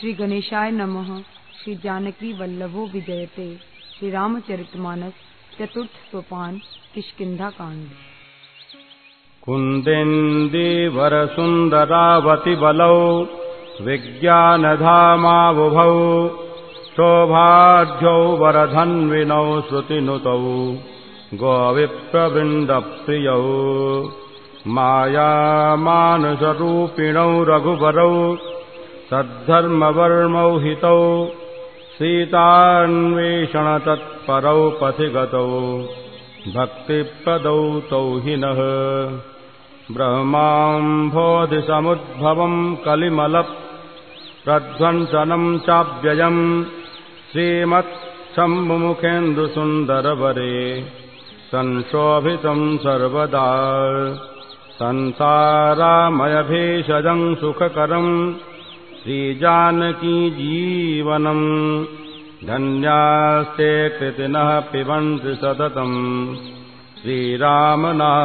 श्री गणेशाय नमः। श्री जानकी वल्लभो विजयते। श्री रामचरितमानस चतुर्थ सोपान किष्किंधा कांड। कुन्देन्दीवरसुन्दरावतिबलौ विज्ञानधामाबुभौ शोभाढ्यौ वरधन्विनौ श्रुतिनुतौ गोविप्रवृन्दप्रियौ मायामानुषरूपिणौ रघुवरौ तद्धर्मवर्मौ हितौ सीतान्वेषणतत्परौ पथि गतौ भक्तिप्रदौ तौ हि नः। ब्रह्माम्भोधिसमुद्भवम् कलिमलप्रध्वंसनम् चाव्ययम् श्रीमत्सम्मुखेन्दुसुन्दरवरे संशोभितम् सर्वदा। संसारामयभेषजम् सुखकरम् श्रीजानकी जीवनम्। धन्यास्ते कृतिनः पिबन्ति सततम्। श्रीरामनामामृतम्